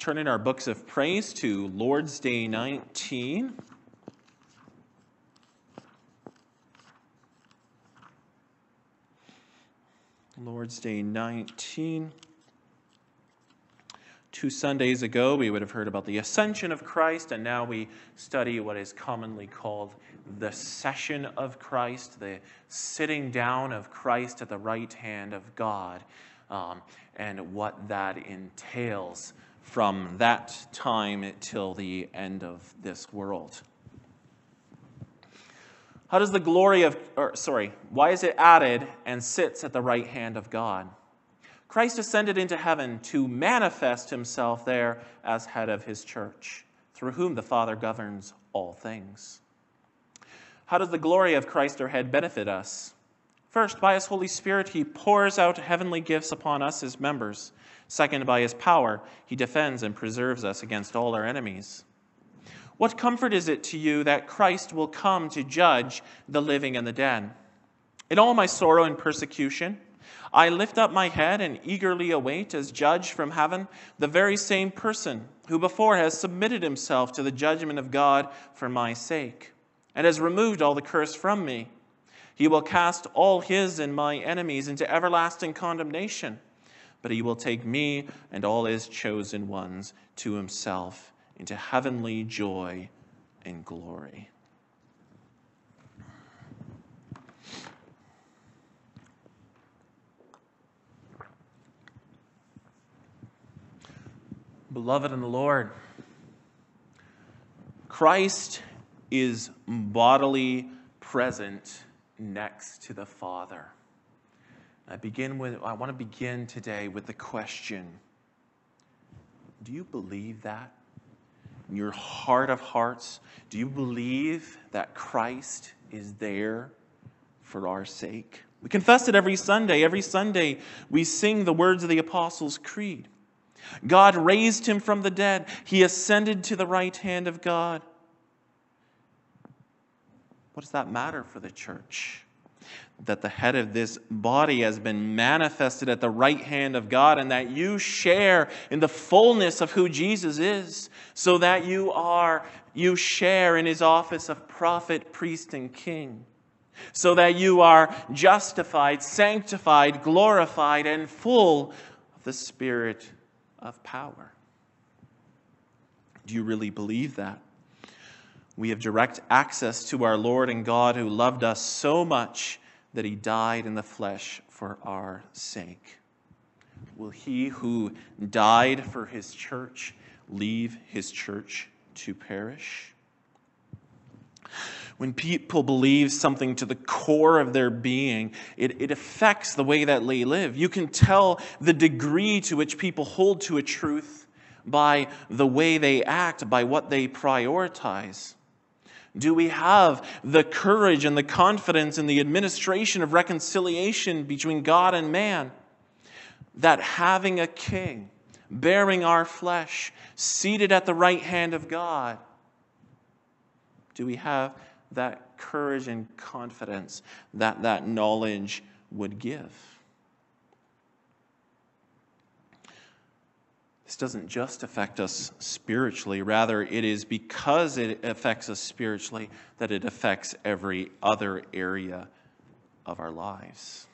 turn in our books of praise to Lord's Day 19. Lord's Day 19. Two Sundays ago, we would have heard about the ascension of Christ, and now we study what is commonly called the session of Christ, the sitting down of Christ at the right hand of God, um, and what that entails from that time till the end of this world. How does the glory of, or sorry, why is it added and sits at the right hand of God? Christ ascended into heaven to manifest himself there as head of his church, through whom the Father governs all things. How does the glory of Christ our head benefit us? First, by his Holy Spirit, he pours out heavenly gifts upon us, his members. Second, by his power, he defends and preserves us against all our enemies. What comfort is it to you that Christ will come to judge the living and the dead? In all my sorrow and persecution, I lift up my head and eagerly await as judge from heaven the very same person who before has submitted himself to the judgment of God for my sake and has removed all the curse from me. He will cast all his and my enemies into everlasting condemnation, but he will take me and all his chosen ones to himself into heavenly joy and glory. Beloved in the Lord, Christ is bodily present next to the Father. I begin with I want to begin today with the question Do you believe that? in your heart of hearts, do you believe that Christ is there for our sake? We confess it every Sunday. Every Sunday, we sing the words of the Apostles' Creed. God raised him from the dead, he ascended to the right hand of God. What does that matter for the church? that the head of this body has been manifested at the right hand of God, and that you share in the fullness of who Jesus is, so that you are, you share in his office of prophet, priest, and king, so that you are justified, sanctified, glorified, and full of the Spirit of power. Do you really believe that? We have direct access to our Lord and God who loved us so much that he died in the flesh for our sake. Will he who died for his church leave his church to perish? When people believe something to the core of their being, it, it affects the way that they live. You can tell the degree to which people hold to a truth by the way they act, by what they prioritize. Do we have the courage and the confidence in the administration of reconciliation between God and man? That having a king, bearing our flesh, seated at the right hand of God, do we have that courage and confidence that that knowledge would give? This doesn't just affect us spiritually, rather, it is because it affects us spiritually that it affects every other area of our lives.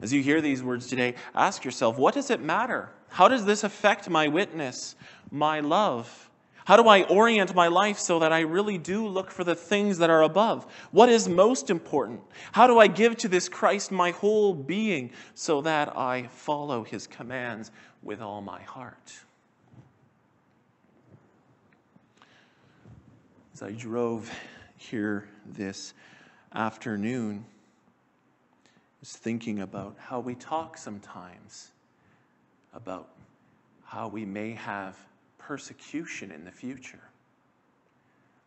As you hear these words today, ask yourself what does it matter? How does this affect my witness, my love? How do I orient my life so that I really do look for the things that are above? What is most important? How do I give to this Christ my whole being so that I follow his commands with all my heart. As I drove here this afternoon, I was thinking about how we talk sometimes about how we may have persecution in the future.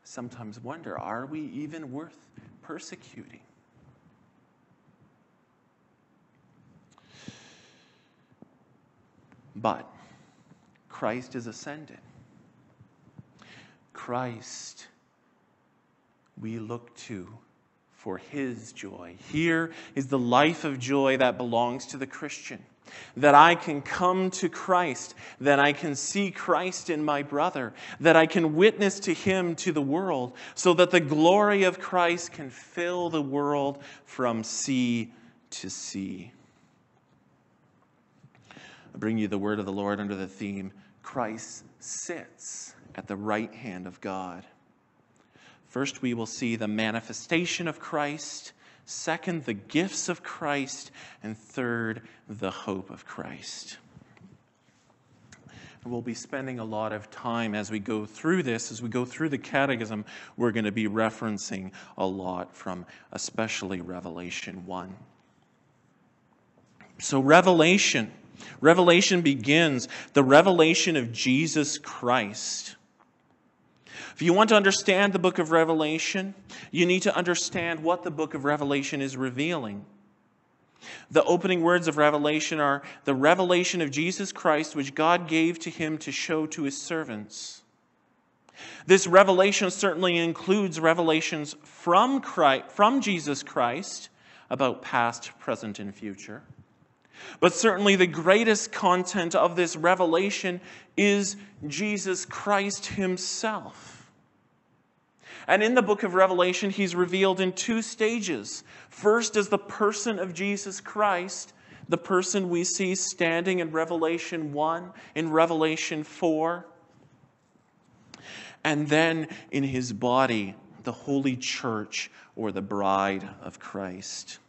Sometimes wonder are we even worth persecuting? But Christ is ascended. Christ we look to for his joy. Here is the life of joy that belongs to the Christian. That I can come to Christ, that I can see Christ in my brother, that I can witness to him to the world, so that the glory of Christ can fill the world from sea to sea. I bring you the word of the Lord under the theme Christ sits at the right hand of God. First, we will see the manifestation of Christ. Second, the gifts of Christ. And third, the hope of Christ. We'll be spending a lot of time as we go through this, as we go through the catechism, we're going to be referencing a lot from especially Revelation 1. So, Revelation. Revelation begins the revelation of Jesus Christ. If you want to understand the book of Revelation, you need to understand what the book of Revelation is revealing. The opening words of Revelation are the revelation of Jesus Christ, which God gave to him to show to his servants. This revelation certainly includes revelations from, Christ, from Jesus Christ about past, present, and future. But certainly the greatest content of this revelation is Jesus Christ himself. And in the book of Revelation, he's revealed in two stages. First is the person of Jesus Christ, the person we see standing in Revelation 1, in Revelation 4. And then in his body, the holy church or the bride of Christ.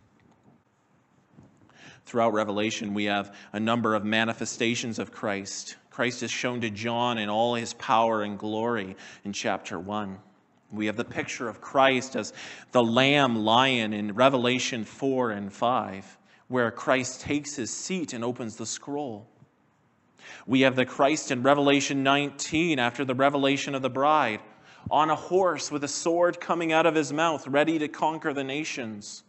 Throughout Revelation, we have a number of manifestations of Christ. Christ is shown to John in all his power and glory in chapter 1. We have the picture of Christ as the lamb lion in Revelation 4 and 5, where Christ takes his seat and opens the scroll. We have the Christ in Revelation 19 after the revelation of the bride, on a horse with a sword coming out of his mouth, ready to conquer the nations.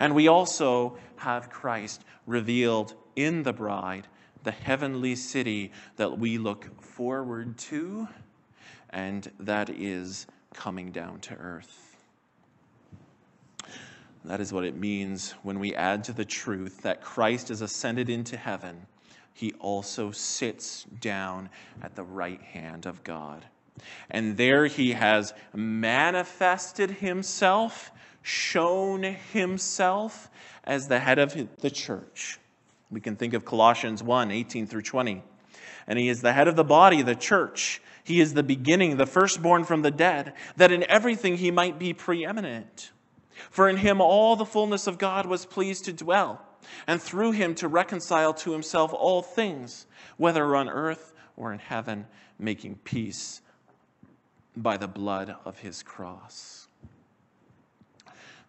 And we also have Christ revealed in the bride, the heavenly city that we look forward to, and that is coming down to earth. That is what it means when we add to the truth that Christ is ascended into heaven. He also sits down at the right hand of God. And there he has manifested himself, shown himself as the head of the church. We can think of Colossians 1 18 through 20. And he is the head of the body, the church. He is the beginning, the firstborn from the dead, that in everything he might be preeminent. For in him all the fullness of God was pleased to dwell, and through him to reconcile to himself all things, whether on earth or in heaven, making peace by the blood of his cross.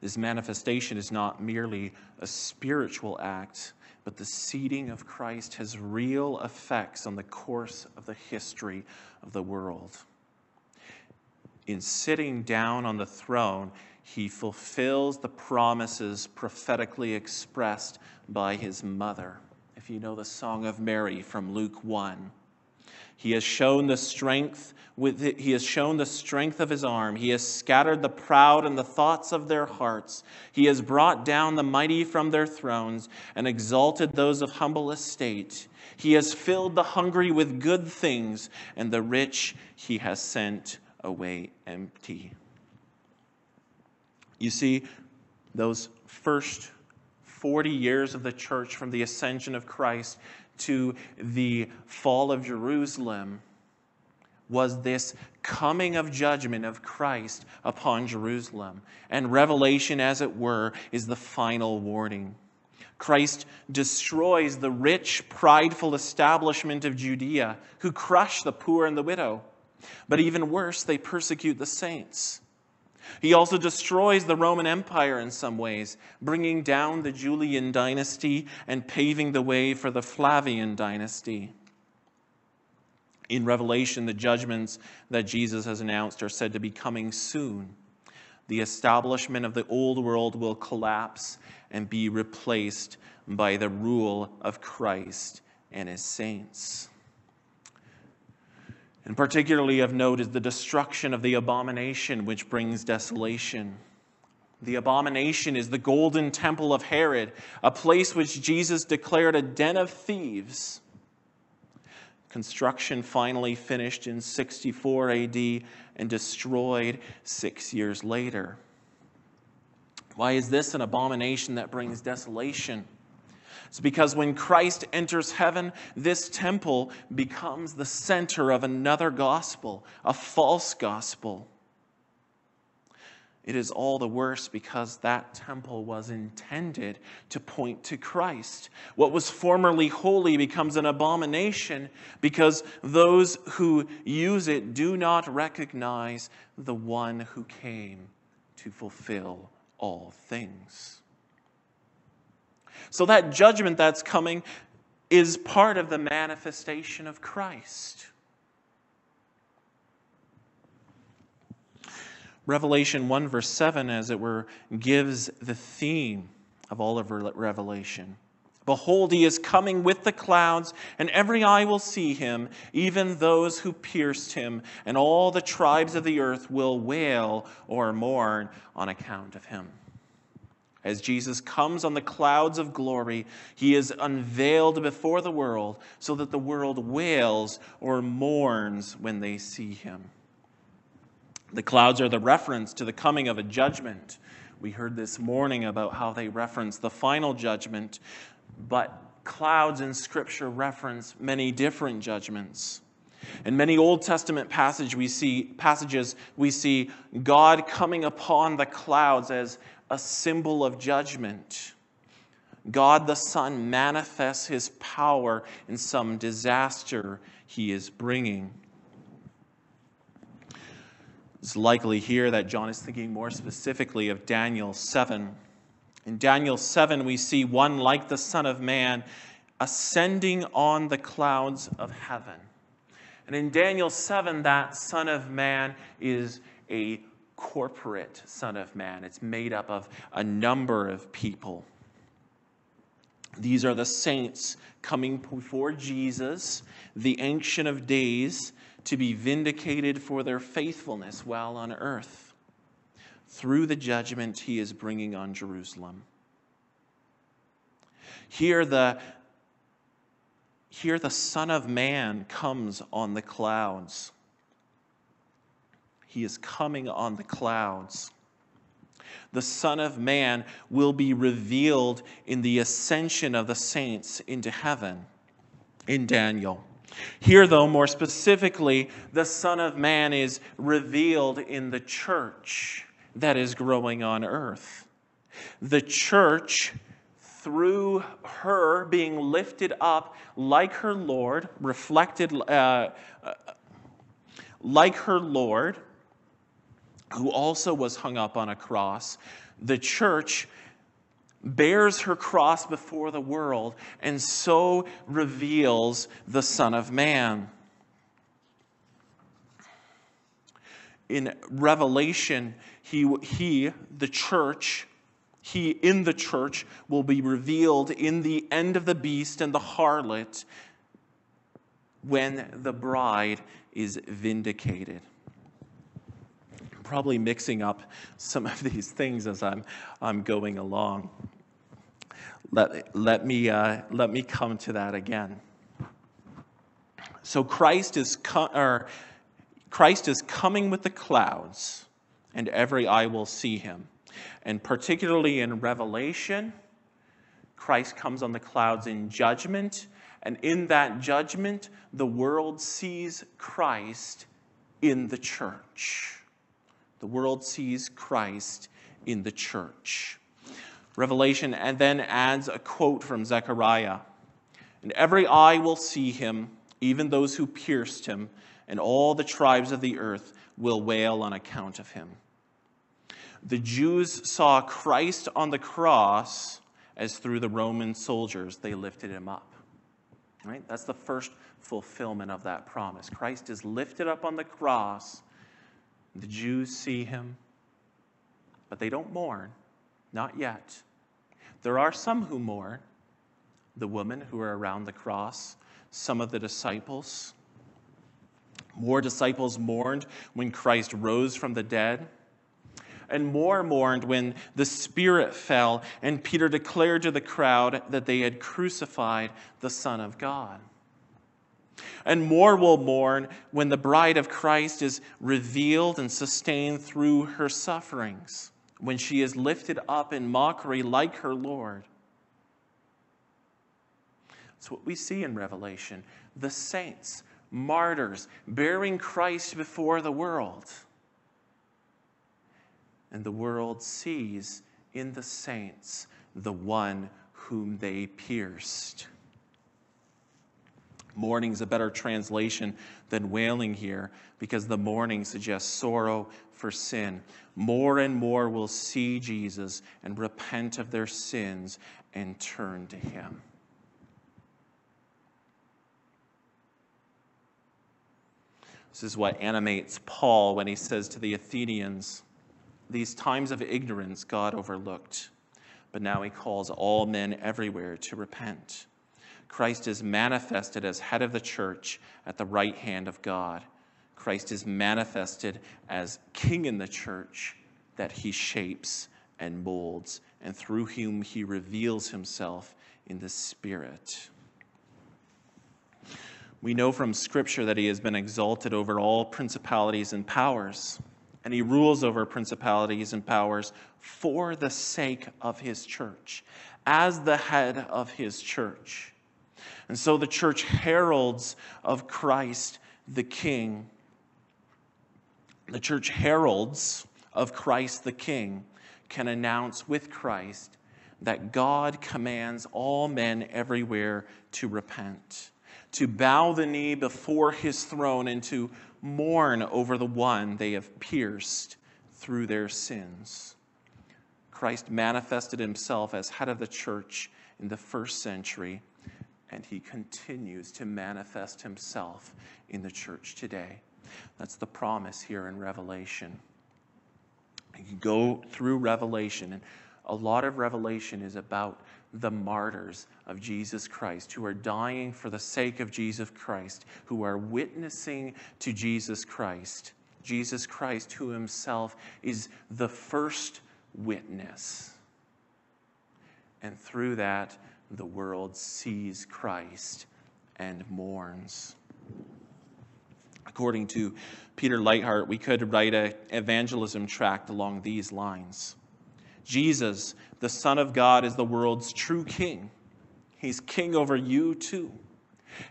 This manifestation is not merely a spiritual act, but the seating of Christ has real effects on the course of the history of the world. In sitting down on the throne, he fulfills the promises prophetically expressed by his mother. If you know the Song of Mary from Luke 1, he has shown the strength with it, he has shown the strength of his arm. He has scattered the proud in the thoughts of their hearts. He has brought down the mighty from their thrones and exalted those of humble estate. He has filled the hungry with good things, and the rich he has sent away empty. You see, those first 40 years of the church from the ascension of Christ to the fall of Jerusalem was this coming of judgment of Christ upon Jerusalem. And Revelation, as it were, is the final warning. Christ destroys the rich, prideful establishment of Judea, who crush the poor and the widow. But even worse, they persecute the saints. He also destroys the Roman Empire in some ways, bringing down the Julian dynasty and paving the way for the Flavian dynasty. In Revelation, the judgments that Jesus has announced are said to be coming soon. The establishment of the old world will collapse and be replaced by the rule of Christ and his saints. And particularly of note is the destruction of the abomination which brings desolation. The abomination is the golden temple of Herod, a place which Jesus declared a den of thieves. Construction finally finished in 64 AD and destroyed six years later. Why is this an abomination that brings desolation? It's because when Christ enters heaven, this temple becomes the center of another gospel, a false gospel. It is all the worse because that temple was intended to point to Christ. What was formerly holy becomes an abomination because those who use it do not recognize the one who came to fulfill all things. So, that judgment that's coming is part of the manifestation of Christ. Revelation 1, verse 7, as it were, gives the theme of all of Revelation. Behold, he is coming with the clouds, and every eye will see him, even those who pierced him, and all the tribes of the earth will wail or mourn on account of him. As Jesus comes on the clouds of glory, he is unveiled before the world, so that the world wails or mourns when they see him. The clouds are the reference to the coming of a judgment. We heard this morning about how they reference the final judgment, but clouds in Scripture reference many different judgments. In many Old Testament passage we see, passages, we see God coming upon the clouds as a symbol of judgment. God the Son manifests his power in some disaster he is bringing. It's likely here that John is thinking more specifically of Daniel 7. In Daniel 7, we see one like the Son of Man ascending on the clouds of heaven. And in Daniel 7, that Son of Man is a corporate Son of Man. It's made up of a number of people. These are the saints coming before Jesus, the Ancient of Days, to be vindicated for their faithfulness while on earth through the judgment he is bringing on Jerusalem. Here, the, here the Son of Man comes on the clouds. He is coming on the clouds. The Son of Man will be revealed in the ascension of the saints into heaven in Daniel. Here, though, more specifically, the Son of Man is revealed in the church that is growing on earth. The church, through her being lifted up like her Lord, reflected uh, uh, like her Lord, who also was hung up on a cross, the church bears her cross before the world, and so reveals the Son of Man. In Revelation, he, he, the church, he in the church will be revealed in the end of the beast and the harlot when the bride is vindicated probably mixing up some of these things as I'm, I'm going along. Let, let, me, uh, let me come to that again. So Christ is, co- or Christ is coming with the clouds, and every eye will see him. And particularly in Revelation, Christ comes on the clouds in judgment, and in that judgment, the world sees Christ in the church. The world sees Christ in the church. Revelation and then adds a quote from Zechariah And every eye will see him, even those who pierced him, and all the tribes of the earth will wail on account of him. The Jews saw Christ on the cross as through the Roman soldiers they lifted him up. Right? That's the first fulfillment of that promise. Christ is lifted up on the cross. The Jews see him, but they don't mourn. Not yet. There are some who mourn the women who are around the cross, some of the disciples. More disciples mourned when Christ rose from the dead. and more mourned when the Spirit fell and Peter declared to the crowd that they had crucified the Son of God. And more will mourn when the bride of Christ is revealed and sustained through her sufferings, when she is lifted up in mockery like her Lord. That's what we see in Revelation the saints, martyrs, bearing Christ before the world. And the world sees in the saints the one whom they pierced. Mourning is a better translation than wailing here because the mourning suggests sorrow for sin. More and more will see Jesus and repent of their sins and turn to him. This is what animates Paul when he says to the Athenians, These times of ignorance God overlooked, but now he calls all men everywhere to repent. Christ is manifested as head of the church at the right hand of God. Christ is manifested as king in the church that he shapes and molds, and through whom he reveals himself in the Spirit. We know from Scripture that he has been exalted over all principalities and powers, and he rules over principalities and powers for the sake of his church, as the head of his church. And so the church heralds of Christ the King. The church heralds of Christ the King can announce with Christ that God commands all men everywhere to repent, to bow the knee before his throne, and to mourn over the one they have pierced through their sins. Christ manifested himself as head of the church in the first century and he continues to manifest himself in the church today. That's the promise here in Revelation. You go through Revelation, and a lot of Revelation is about the martyrs of Jesus Christ who are dying for the sake of Jesus Christ, who are witnessing to Jesus Christ. Jesus Christ, who himself is the first witness. And through that, the world sees Christ and mourns. According to Peter Leithart, we could write an evangelism tract along these lines Jesus, the Son of God, is the world's true king. He's king over you too.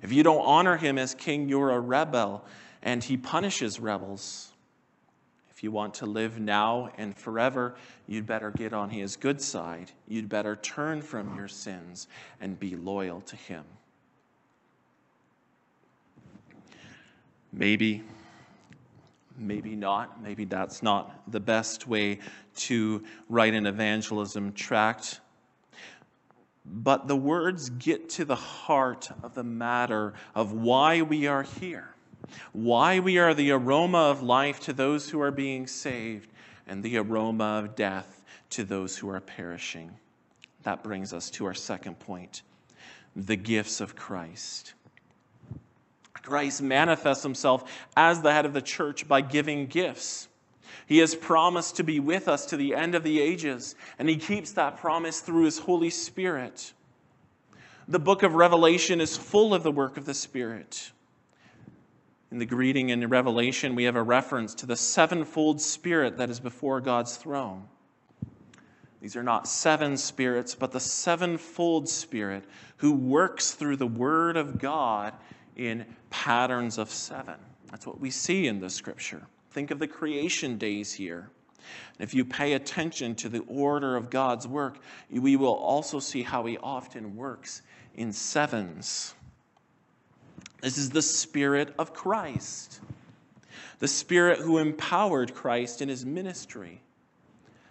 If you don't honor him as king, you're a rebel, and he punishes rebels. You want to live now and forever, you'd better get on his good side. You'd better turn from your sins and be loyal to him. Maybe, maybe not. Maybe that's not the best way to write an evangelism tract. But the words get to the heart of the matter of why we are here why we are the aroma of life to those who are being saved and the aroma of death to those who are perishing. That brings us to our second point the gifts of Christ. Christ manifests himself as the head of the church by giving gifts. He has promised to be with us to the end of the ages, and he keeps that promise through his Holy Spirit. The book of Revelation is full of the work of the Spirit. In the greeting in Revelation, we have a reference to the sevenfold Spirit that is before God's throne. These are not seven spirits, but the sevenfold Spirit who works through the Word of God in patterns of seven. That's what we see in the Scripture. Think of the creation days here. If you pay attention to the order of God's work, we will also see how He often works in sevens. This is the Spirit of Christ, the Spirit who empowered Christ in his ministry.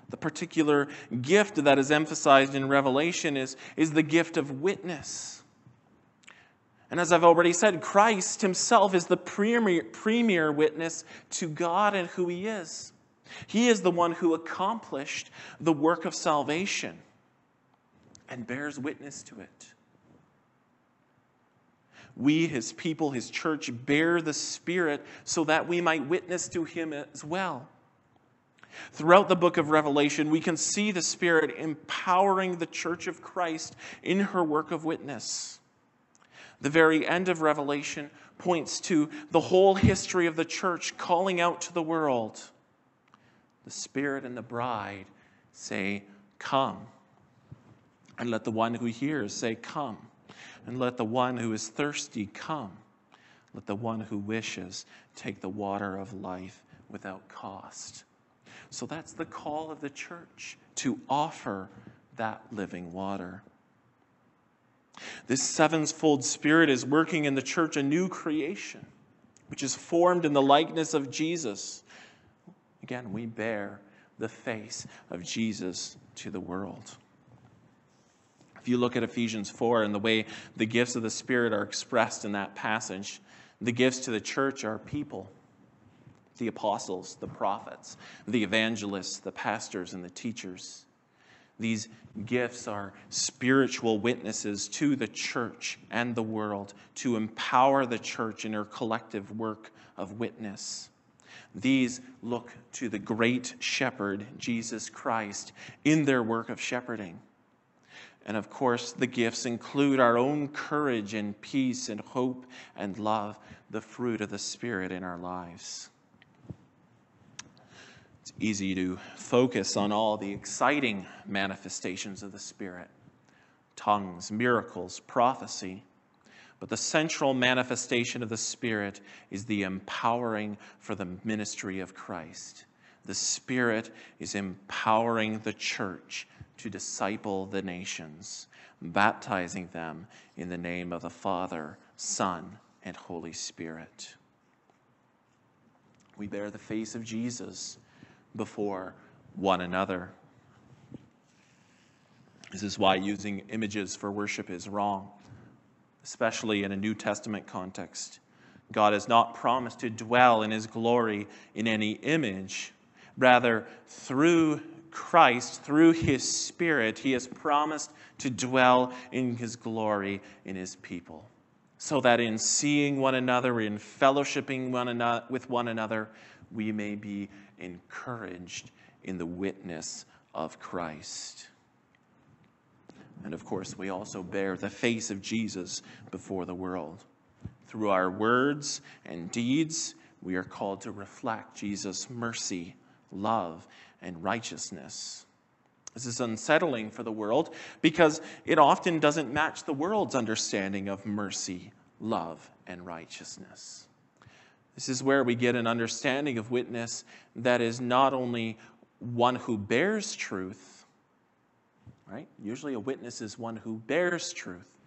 The particular gift that is emphasized in Revelation is, is the gift of witness. And as I've already said, Christ himself is the premier, premier witness to God and who he is. He is the one who accomplished the work of salvation and bears witness to it we, his people, his church, bear the Spirit so that we might witness to him as well. Throughout the book of Revelation, we can see the Spirit empowering the church of Christ in her work of witness. The very end of Revelation points to the whole history of the church calling out to the world. The Spirit and the bride say, Come. And let the one who hears say, Come. And let the one who is thirsty come. Let the one who wishes take the water of life without cost. So that's the call of the church to offer that living water. This sevenfold Spirit is working in the church a new creation, which is formed in the likeness of Jesus. Again, we bear the face of Jesus to the world. If you look at Ephesians 4 and the way the gifts of the Spirit are expressed in that passage, the gifts to the church are people the apostles, the prophets, the evangelists, the pastors, and the teachers. These gifts are spiritual witnesses to the church and the world to empower the church in her collective work of witness. These look to the great shepherd, Jesus Christ, in their work of shepherding. And of course, the gifts include our own courage and peace and hope and love, the fruit of the Spirit in our lives. It's easy to focus on all the exciting manifestations of the Spirit tongues, miracles, prophecy. But the central manifestation of the Spirit is the empowering for the ministry of Christ. The Spirit is empowering the church to disciple the nations, baptizing them in the name of the Father, Son, and Holy Spirit. We bear the face of Jesus before one another. This is why using images for worship is wrong, especially in a New Testament context. God has not promised to dwell in his glory in any image. Rather, through Christ, through his Spirit, he has promised to dwell in his glory in his people. So that in seeing one another, in fellowshipping one another, with one another, we may be encouraged in the witness of Christ. And of course, we also bear the face of Jesus before the world. Through our words and deeds, we are called to reflect Jesus' mercy, love, and righteousness. This is unsettling for the world because it often doesn't match the world's understanding of mercy, love, and righteousness. This is where we get an understanding of witness that is not only one who bears truth, right? Usually a witness is one who bears truth,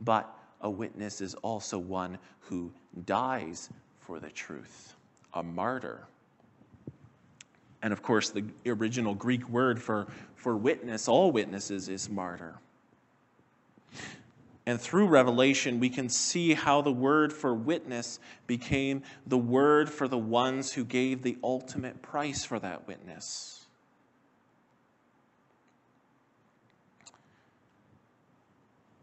but a witness is also one who dies for the truth, a martyr. And of course, the original Greek word for, for witness, all witnesses, is martyr. And through Revelation, we can see how the word for witness became the word for the ones who gave the ultimate price for that witness.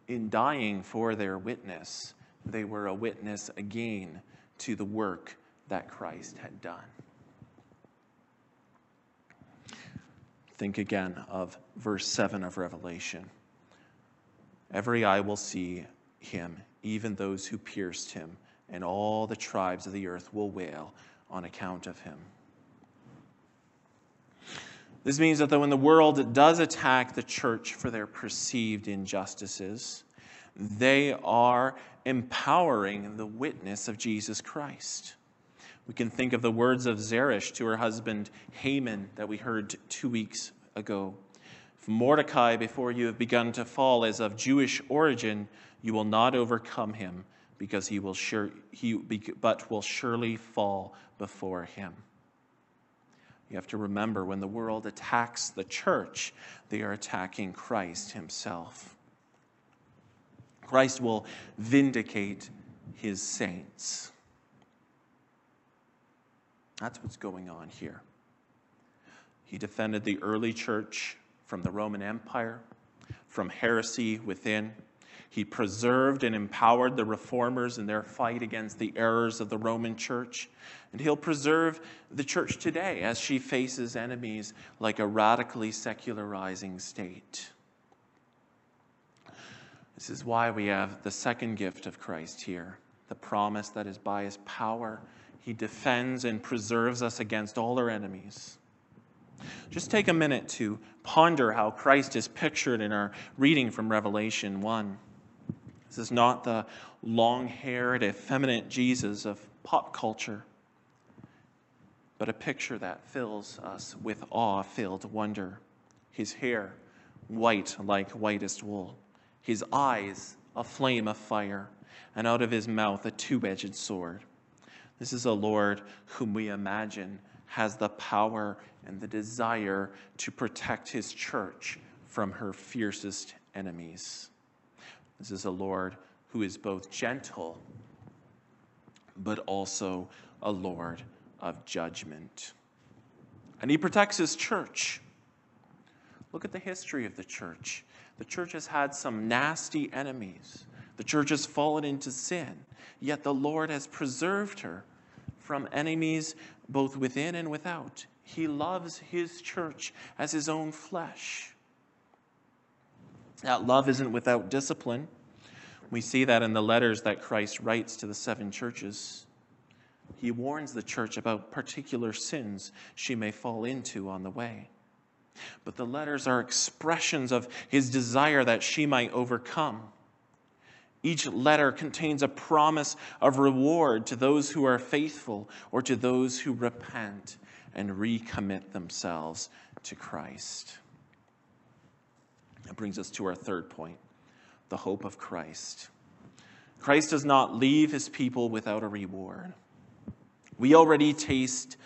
In dying for their witness, they were a witness again to the work that Christ had done. Think again of verse 7 of Revelation. Every eye will see him, even those who pierced him, and all the tribes of the earth will wail on account of him. This means that though when the world does attack the church for their perceived injustices, they are empowering the witness of Jesus Christ. We can think of the words of Zeresh to her husband Haman that we heard two weeks ago. Mordecai, before you have begun to fall, is of Jewish origin, you will not overcome him, because he will sure, he, but will surely fall before him. You have to remember when the world attacks the church, they are attacking Christ himself. Christ will vindicate his saints. That's what's going on here. He defended the early church from the Roman Empire, from heresy within. He preserved and empowered the reformers in their fight against the errors of the Roman church. And he'll preserve the church today as she faces enemies like a radically secularizing state. This is why we have the second gift of Christ here the promise that is by his power, he defends and preserves us against all our enemies. Just take a minute to ponder how Christ is pictured in our reading from Revelation 1. This is not the long haired, effeminate Jesus of pop culture, but a picture that fills us with awe filled wonder. His hair, white like whitest wool, his eyes, a flame of fire, and out of his mouth a two edged sword. This is a Lord whom we imagine has the power and the desire to protect his church from her fiercest enemies. This is a Lord who is both gentle, but also a Lord of judgment. And he protects his church. Look at the history of the church. The church has had some nasty enemies. The church has fallen into sin, yet the Lord has preserved her from enemies both within and without. He loves his church as his own flesh. That love isn't without discipline. We see that in the letters that Christ writes to the seven churches. He warns the church about particular sins she may fall into on the way. But the letters are expressions of his desire that she might overcome. Each letter contains a promise of reward to those who are faithful or to those who repent and recommit themselves to Christ. That brings us to our third point the hope of Christ. Christ does not leave his people without a reward. We already taste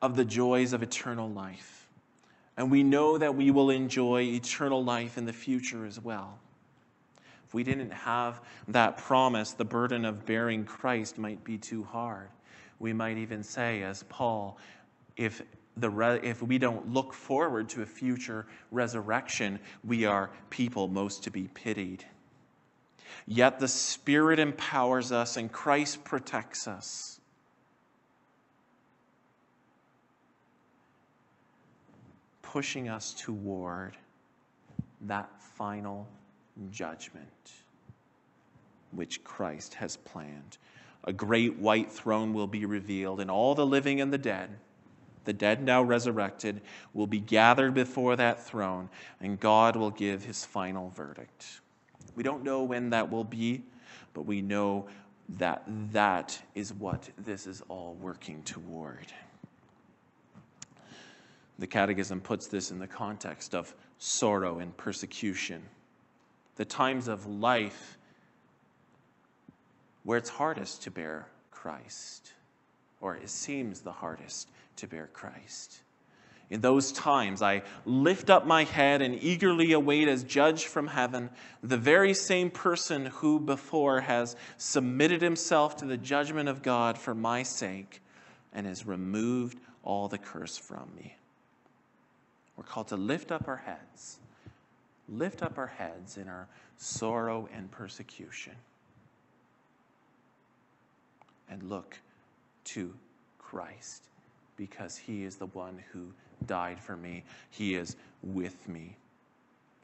of the joys of eternal life, and we know that we will enjoy eternal life in the future as well. We didn't have that promise, the burden of bearing Christ might be too hard. We might even say, as Paul, if the re- if we don't look forward to a future resurrection, we are people most to be pitied. Yet the Spirit empowers us and Christ protects us. Pushing us toward that final judgment which Christ has planned. A great white throne will be revealed, and all the living and the dead the dead now resurrected, will be gathered before that throne, and God will give his final verdict. We don't know when that will be, but we know that that is what this is all working toward. The Catechism puts this in the context of sorrow and persecution, the times of life where it's hardest to bear Christ, or it seems the hardest to bear Christ. In those times, I lift up my head and eagerly await as judge from heaven the very same person who before has submitted himself to the judgment of God for my sake and has removed all the curse from me. We're called to lift up our heads, lift up our heads in our sorrow and persecution, and look to Christ because he is the one who died for me. He is with me.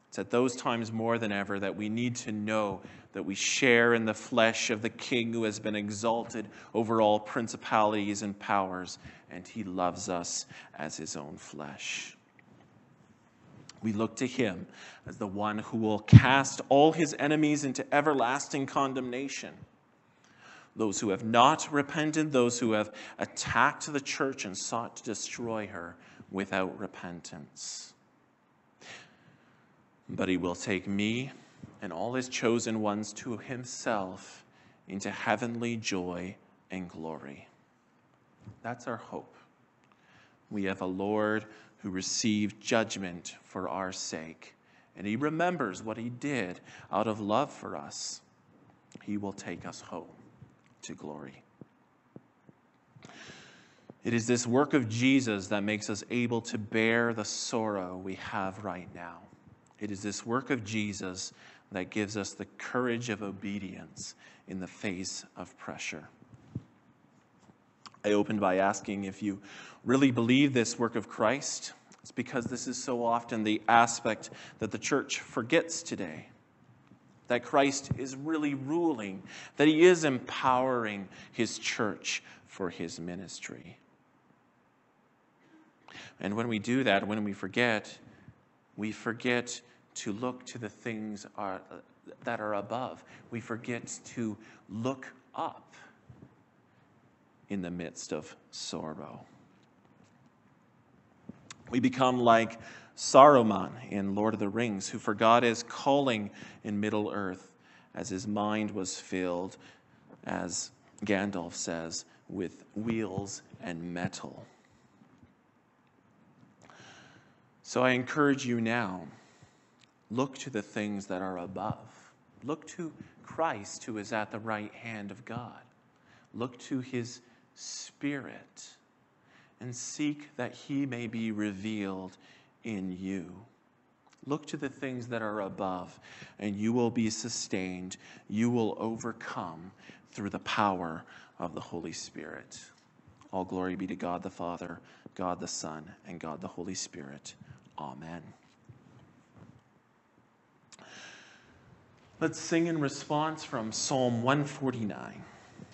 It's at those times more than ever that we need to know that we share in the flesh of the King who has been exalted over all principalities and powers, and he loves us as his own flesh. We look to him as the one who will cast all his enemies into everlasting condemnation those who have not repented, those who have attacked the church and sought to destroy her without repentance. But he will take me and all his chosen ones to himself into heavenly joy and glory. That's our hope. We have a Lord who received judgment for our sake, and he remembers what he did out of love for us. He will take us home to glory. It is this work of Jesus that makes us able to bear the sorrow we have right now. It is this work of Jesus that gives us the courage of obedience in the face of pressure. I opened by asking if you really believe this work of Christ. It's because this is so often the aspect that the church forgets today. That Christ is really ruling, that he is empowering his church for his ministry. And when we do that, when we forget, we forget to look to the things are, that are above. We forget to look up in the midst of sorrow. We become like Saruman in Lord of the Rings, who forgot his calling in Middle Earth as his mind was filled, as Gandalf says, with wheels and metal. So I encourage you now look to the things that are above. Look to Christ, who is at the right hand of God. Look to his Spirit and seek that he may be revealed in you. Look to the things that are above, and you will be sustained. You will overcome through the power of the Holy Spirit. All glory be to God the Father, God the Son, and God the Holy Spirit. Amen. Let's sing in response from Psalm 149.